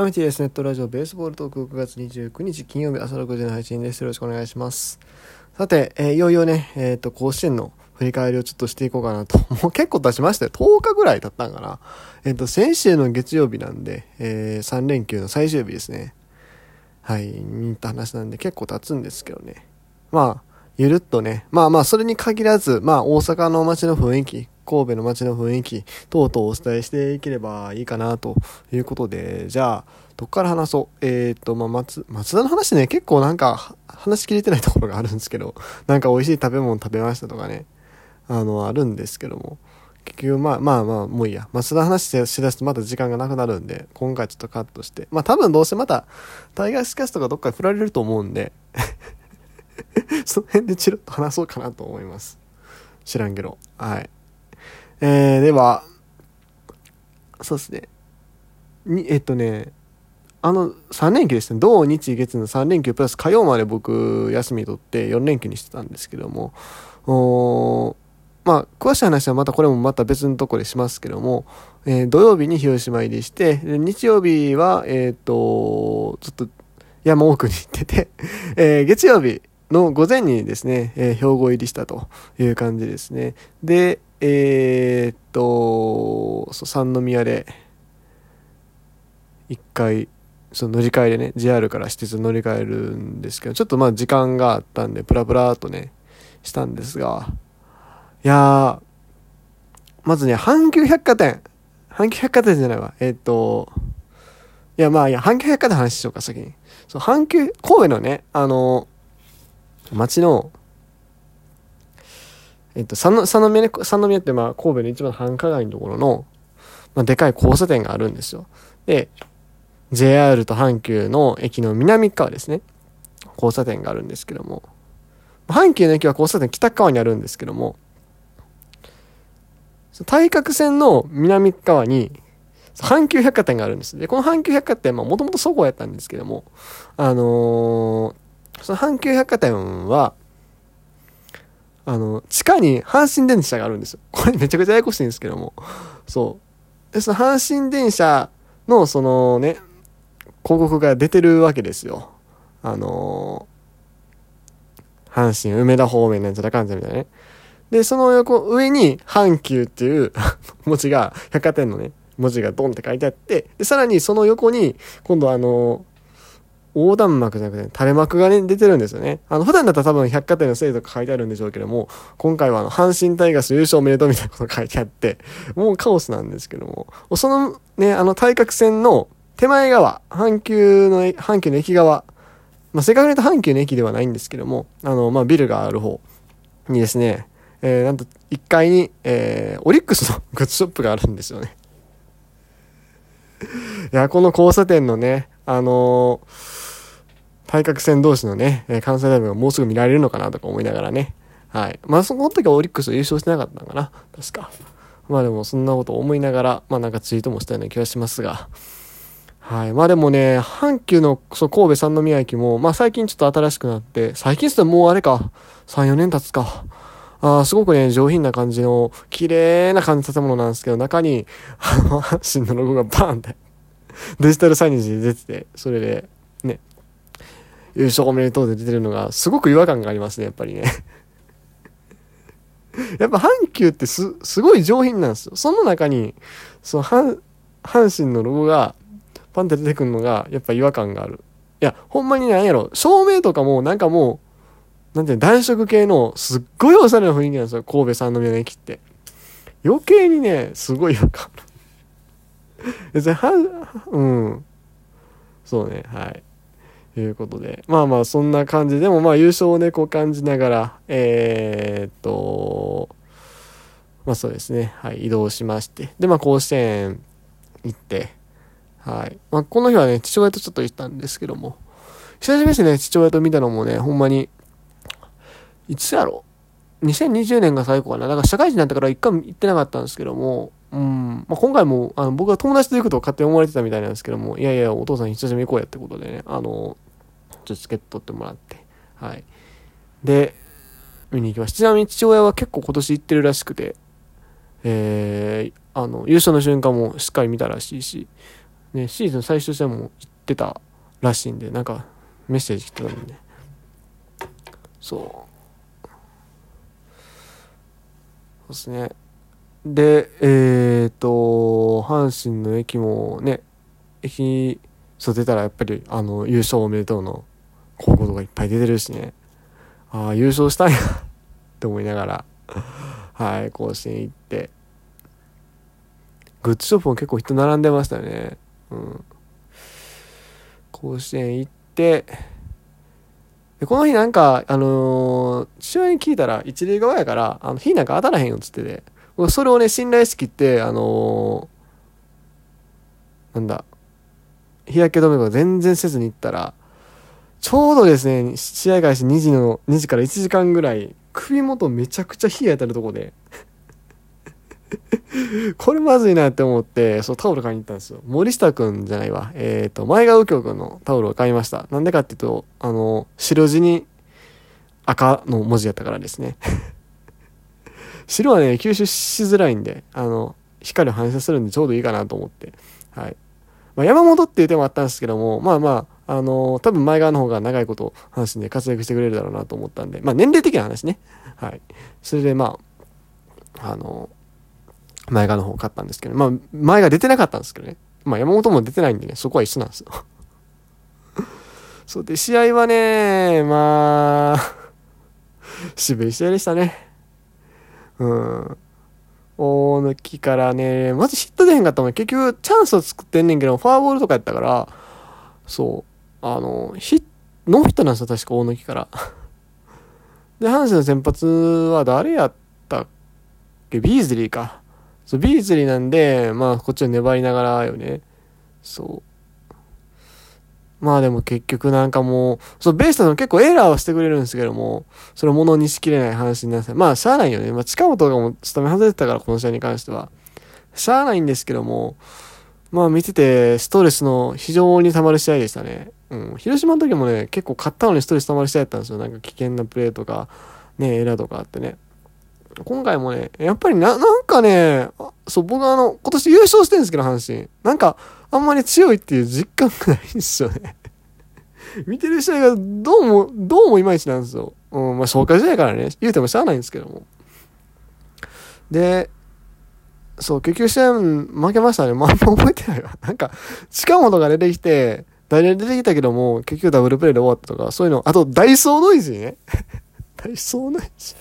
アミティです。ネットラジオベースボールトーク9月29日金曜日朝6時の配信です。よろしくお願いします。さて、えーいよいよね、えっ、と、甲子園の振り返りをちょっとしていこうかなと。もう結構経ちましたよ。10日ぐらい経ったんかな。えっ、と、先週の月曜日なんで、え3連休の最終日ですね。はい、にった話なんで結構経つんですけどね。まあ、ゆるっとね、まあまあ、それに限らず、まあ、大阪の街の雰囲気、神戸の街の雰囲気、等々お伝えしていければいいかな、ということで、じゃあ、どっから話そう。えっ、と、まあ、松、松田の話ね、結構なんか、は話しきれてないところがあるんですけど、なんか美味しい食べ物食べましたとかね、あの、あるんですけども、結局、まあまあまあ、もういいや。松田の話ししだすとまた時間がなくなるんで、今回ちょっとカットして。まあ多分どうせまた、タイガースキャストがどっかで振られると思うんで、その辺でチロッと話そうかなと思います。知らんけど。はい。えー、では、そうですね。に、えっとね、あの、3連休でしたね。土日月の3連休プラス火曜まで僕休み取って4連休にしてたんですけども、おまあ、詳しい話はまたこれもまた別のとこでしますけども、えー土曜日に広島入りして、日曜日は、えっ、と、ちょっと山奥に行ってて、えー月曜日の午前にですね、えー兵庫入りしたという感じですね。で、えーっと、そう三宮で、一回、その乗り換えでね、JR から私鉄乗り換えるんですけど、ちょっとまあ時間があったんで、プラプラーっとね、したんですが、いやー、まずね、阪急百貨店。阪急百貨店じゃないわ。えーっと、いやまあいや、阪急百貨店話しようか、先に。そう、阪急、神戸のね、あの、町の、えっと、三三宮ね、三宮ってまあ神戸の一番繁華街のところの、まあでかい交差点があるんですよ。で、JR と阪急の駅の南側ですね。交差点があるんですけども、阪急の駅は交差点北側にあるんですけども、対角線の南側に、阪急百貨店があるんです。で、この阪急百貨店はもともとそごうやったんですけども、あのーその阪急百貨店は、あの、地下に阪神電車があるんですよ。これめちゃくちゃややこしいんですけども。そう。で、その阪神電車の、そのね、広告が出てるわけですよ。あのー阪神梅田方面なんちゃらかんちゃみたいなね。で、その横、上に阪急っていう 文字が、百貨店のね、文字がドンって書いてあって、で、さらにその横に、今度あの横断幕じゃなくて、垂れ幕がね、出てるんですよね。あの、普段だったら多分百貨店のせいとか書いてあるんでしょうけども、今回はあの、阪神タイガース優勝おめでとうみたいなこと書いてあって、もうカオスなんですけども、そのね、あの、対角線の手前側、阪急の、阪急の駅側、まあ、正確に言うと阪急の駅ではないんですけども、あの、まあ、ビルがある方にですね、えー、なんと1階に、えー、オリックスのグッズショップがあるんですよね。いや、この交差点のね、あの対角線同士のね、関西ダイブがもうすぐ見られるのかなとか思いながらね。はい。まあ、その時はオリックス優勝してなかったのかな確か。まあでも、そんなことを思いながら、まあなんかツイートもしたような気がしますが。はい。まあでもね、阪急の、そう、神戸三宮駅も、まあ最近ちょっと新しくなって、最近っつもうあれか、3、4年経つか。あすごくね、上品な感じの、綺麗な感じの建物なんですけど、中に、あの、阪神のロゴがバーンって、デジタルサイネージで出てて、それで、ね、優勝おめでとうで出てるのが、すごく違和感がありますね、やっぱりね。やっぱ阪急ってす、すごい上品なんですよ。その中に、その阪、阪神のロゴが、パンって出てくるのが、やっぱ違和感がある。いや、ほんまになんやろ、照明とかもなんかもう、なんていうの暖色系の、すっごいおしゃれな雰囲気なんですよ、神戸三宮の駅って。余計にね、すごい違和感ある。別に、は、うん。そうね、はいと。いうことで。まあまあ、そんな感じでも、まあ、優勝をね、こう感じながら、えー、っと、まあそうですね、はい、移動しまして。で、まあ、甲子園行って、はい。まあ、この日はね、父親とちょっと行ったんですけども、久しぶりですね、父親と見たのもね、ほんまに、いつやろ ?2020 年が最後かな。だから社会人になってから一回も行ってなかったんですけども、うん。まあ、今回も、あの、僕は友達と行くと勝手に思われてたみたいなんですけども、いやいや、お父さん久しぶりに行こうやってことでね、あの、ちょっとチケット取ってもらって、はい。で、見に行きました。ちなみに父親は結構今年行ってるらしくて、えー、あの、優勝の瞬間もしっかり見たらしいし、ね、シーズン最終戦も行ってたらしいんで、なんかメッセージ来てたんで、ね、そう。そうですね。で、えっ、ー、と、阪神の駅もね、駅、そう出たらやっぱり、あの、優勝おめでとうの広告がいっぱい出てるしね、ああ、優勝したんや って思いながら、はい、甲子園行って、グッズショップも結構人並んでましたよね。うん。甲子園行って、でこの日なんか、あのー、父親に聞いたら、一塁側やから、あの、日なんか当たらへんよっつってて、それをね、信頼しきって、あのー、なんだ、日焼け止めが全然せずに行ったら、ちょうどですね、試合開始2時の、2時から1時間ぐらい、首元めちゃくちゃ火当たるとこで これまずいなって思って、そう、タオル買いに行ったんですよ。森下くんじゃないわ。えっ、ー、と、前川右京くんのタオルを買いました。なんでかっていうと、あの、白地に赤の文字やったからですね。白はね、吸収しづらいんで、あの、光を反射するんでちょうどいいかなと思って。はい。まあ、山本っていう手もあったんですけども、まあまあ、あのー、多分前側の方が長いこと阪神で活躍してくれるだろうなと思ったんで、まあ年齢的な話ね。はい。それでまあ、あのー、前側の方を買ったんですけど、まあ前が出てなかったんですけどね。まあ山本も出てないんでね、そこは一緒なんですよ。そうで、試合はね、まあ、渋い試合でしたね。うん。大貫からね、まずヒット出へんかったもん結局チャンスを作ってんねんけど、フォアボールとかやったから、そう、あの、ヒッノーヒットなんですよ、確か大貫から。で、阪神の先発は誰やったっけ？ビーズリーか。そう、ビーズリーなんで、まあ、こっちは粘りながらよね。そう。まあでも結局なんかもう、そう、ベイスターズも結構エラーはしてくれるんですけども、それを物にしきれない話になって、まあしゃあないよね。まあ近本がも務め外れてたから、この試合に関しては。しゃあないんですけども、まあ見てて、ストレスの非常に溜まる試合でしたね。うん。広島の時もね、結構勝ったのにストレス溜まる試合だったんですよ。なんか危険なプレーとか、ね、エラーとかあってね。今回もね、やっぱりな、なんかね、そう、僕あの、今年優勝してるんですけど、阪神。なんか、あんまり強いっていう実感がないんですよね 見てる試合がどうも、どうもいまいちなんですよ。うん、まあ紹介試合からね、言うてもしゃあないんですけども。で、そう、結局試合負けましたね。まあ、あんま覚えてないわ。なんか、近本が出てきて、代打出てきたけども、結局ダブルプレイで終わったとか、そういうの、あと、ダイソーノイジーね。ダイソーノイジー。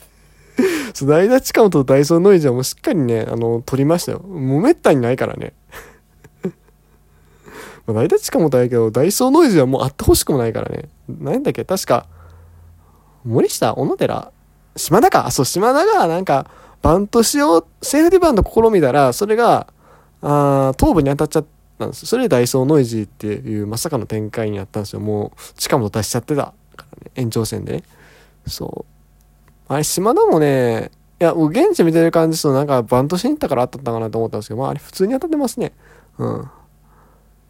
そう、代打近本とダイソーノイジーはもうしっかりね、あの、取りましたよ。もうめったにないからね。まあ、大体近本はいけど、ダイソーノイズはもうあってほしくもないからね。何だっけ？確か、森下小野寺？島田か？そう、島田がなんか、バントしよう、セーフティバント試みたら、それが、あ頭部に当たっちゃったんですそれでダイソーノイジーっていうまさかの展開になったんですよ。もう、近本出しちゃってたからね。延長戦でね。そう。あれ、島田もね、いや、現地見てる感じとなんかバントしに行ったから当たったかなと思ったんですけど、まああれ普通に当たってますね。うん。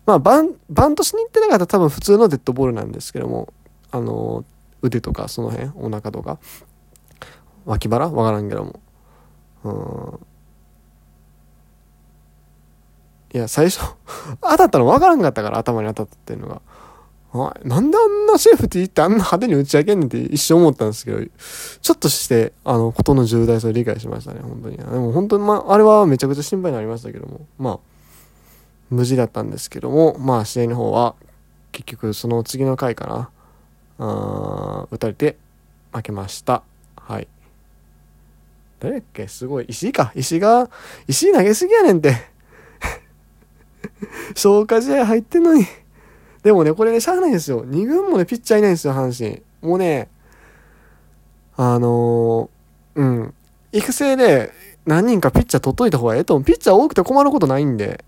まあバン、バントしに行ってなかったら多分普通のデッドボールなんですけども、あの、腕とかその辺、お腹とか、脇腹？わからんけども。うん。いや、最初 当たったの分からんかったから、頭に当たったっていうのが。なんであんなセーフティーってあんな派手に打ち上げんねんって一瞬思ったんですけど、ちょっとして、あの、ことの重大さを理解しましたね、本当に。でも本当に、まあ、あれはめちゃくちゃ心配になりましたけども、まあ、無事だったんですけども、まあ試合の方は結局その次の回かな、あ打たれて負けました。はい。誰だっけ？すごい。石井か。石が、石井投げすぎやねんって。消化試合入ってんのに。でもね、これね、しゃあないんですよ。2軍もね、ピッチャーいないんですよ、阪神。もうね、あのー、うん。育成で何人かピッチャー取っといた方がええと思う。ピッチャー多くて困ることないんで。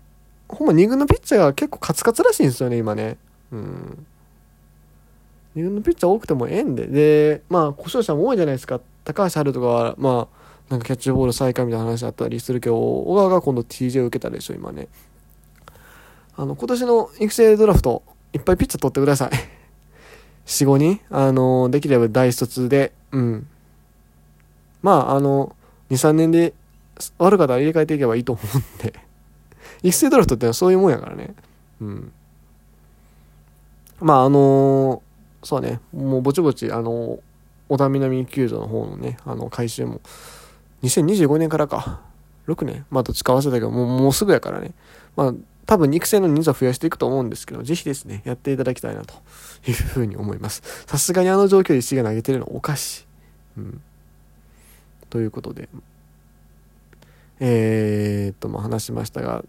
ほんま2軍のピッチャーが結構カツカツらしいんですよね、今ね。うん。2軍のピッチャー多くてもええんで。で、まあ、故障者も多いじゃないですか。高橋春とかは、まあ、なんかキャッチボール再開みたいな話あったりするけど、小川が今度 TJ を受けたでしょ、今ね。あの、今年の育成ドラフト、いっぱいピッチャー取ってください。4、5人、あの、できれば大卒で、うん。まあ、あの、2、3年で悪かったら入れ替えていけばいいと思うんで。育成ドラフトってのはそういうもんやからね。うん。まあ、あのーそうね、もうぼちぼち、あのー小田南球場の方のね、あの、改修も、2025年からか、6年まあ、どっちか合わせたけど、もう、もうすぐやからね。まあ、多分育成の人数は増やしていくと思うんですけど、ぜひですね、やっていただきたいなというふうに思います。さすがにあの状況で石が投げてるのおかしい。うん。ということで、えー、っと、まあ話しましたが、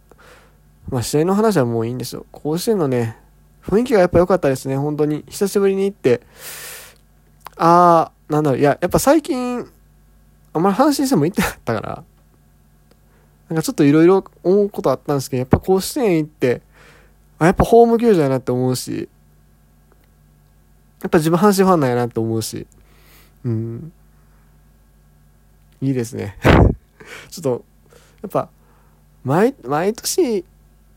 まあ試合の話はもういいんですよ。甲子園のね、雰囲気がやっぱ良かったですね、本当に。久しぶりに行って、あー、なんだろう、いや、やっぱ最近、あんまり阪神戦も行ってなかったから、なんかちょっといろいろ思うことあったんですけど、やっぱ甲子園行って、あ、やっぱホーム球場やなって思うし、やっぱ自分阪神ファンなんやなって思うし、うん。いいですね。ちょっと、やっぱ、毎、毎年、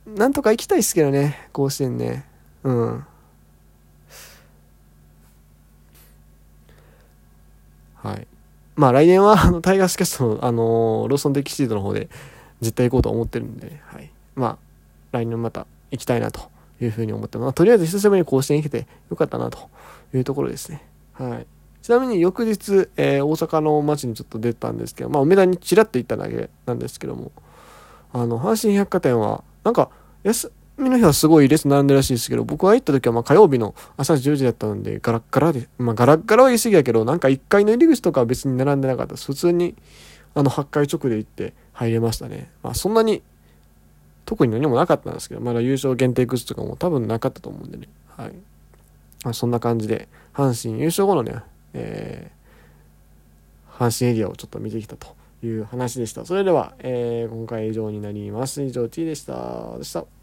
なんとか行きたいですけどね、甲子園ね。うん。はい。まあ来年は、あの、タイガースキャストの、あのーローソンデキシートの方で、絶対行こうと思ってるんで、はい。まあ、来年また行きたいなというふうに思ってます。まあ、とりあえず久しぶりに甲子園行けてよかったなというところですね。はい。ちなみに翌日、えー大阪の街にちょっと出たんですけど、まあ、梅田にちらっと行っただけなんですけども、あの、阪神百貨店は、なんか、休みの日はすごい列並んでるらしいですけど、僕が行った時はまあ火曜日の朝10時だったので、ガラッガラで、まあガラッガラは言い過ぎやけど、なんか1階の入り口とかは別に並んでなかった。普通に、あの、8階直で行って入れましたね。まあそんなに、特に何もなかったんですけど、まだ優勝限定グッズとかも多分なかったと思うんでね。はい。まあ、そんな感じで、阪神優勝後のね、えー、阪神エリアをちょっと見てきたという話でした。それでは、えー今回以上になります。以上、T でした。でした。